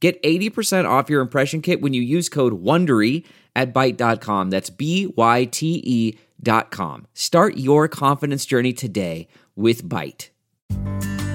Get 80% off your impression kit when you use code WONDERY at Byte.com. That's B-Y-T-E dot com. Start your confidence journey today with Byte.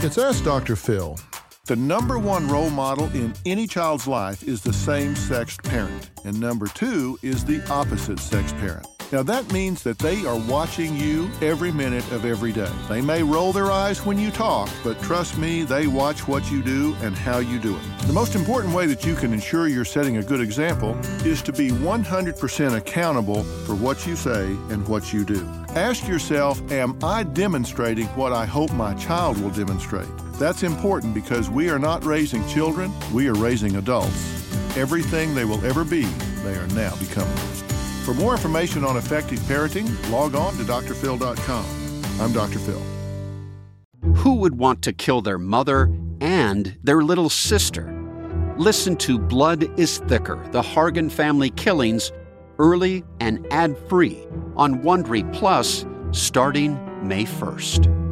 It's Ask Dr. Phil. The number one role model in any child's life is the same sexed parent, and number two is the opposite sex parent. Now, that means that they are watching you every minute of every day. They may roll their eyes when you talk, but trust me, they watch what you do and how you do it. The most important way that you can ensure you're setting a good example is to be 100% accountable for what you say and what you do. Ask yourself, am I demonstrating what I hope my child will demonstrate? That's important because we are not raising children, we are raising adults. Everything they will ever be, they are now becoming. For more information on effective parenting, log on to drphil.com. I'm Dr. Phil. Who would want to kill their mother and their little sister? Listen to Blood is Thicker The Hargan Family Killings early and ad free on Wondery Plus starting May 1st.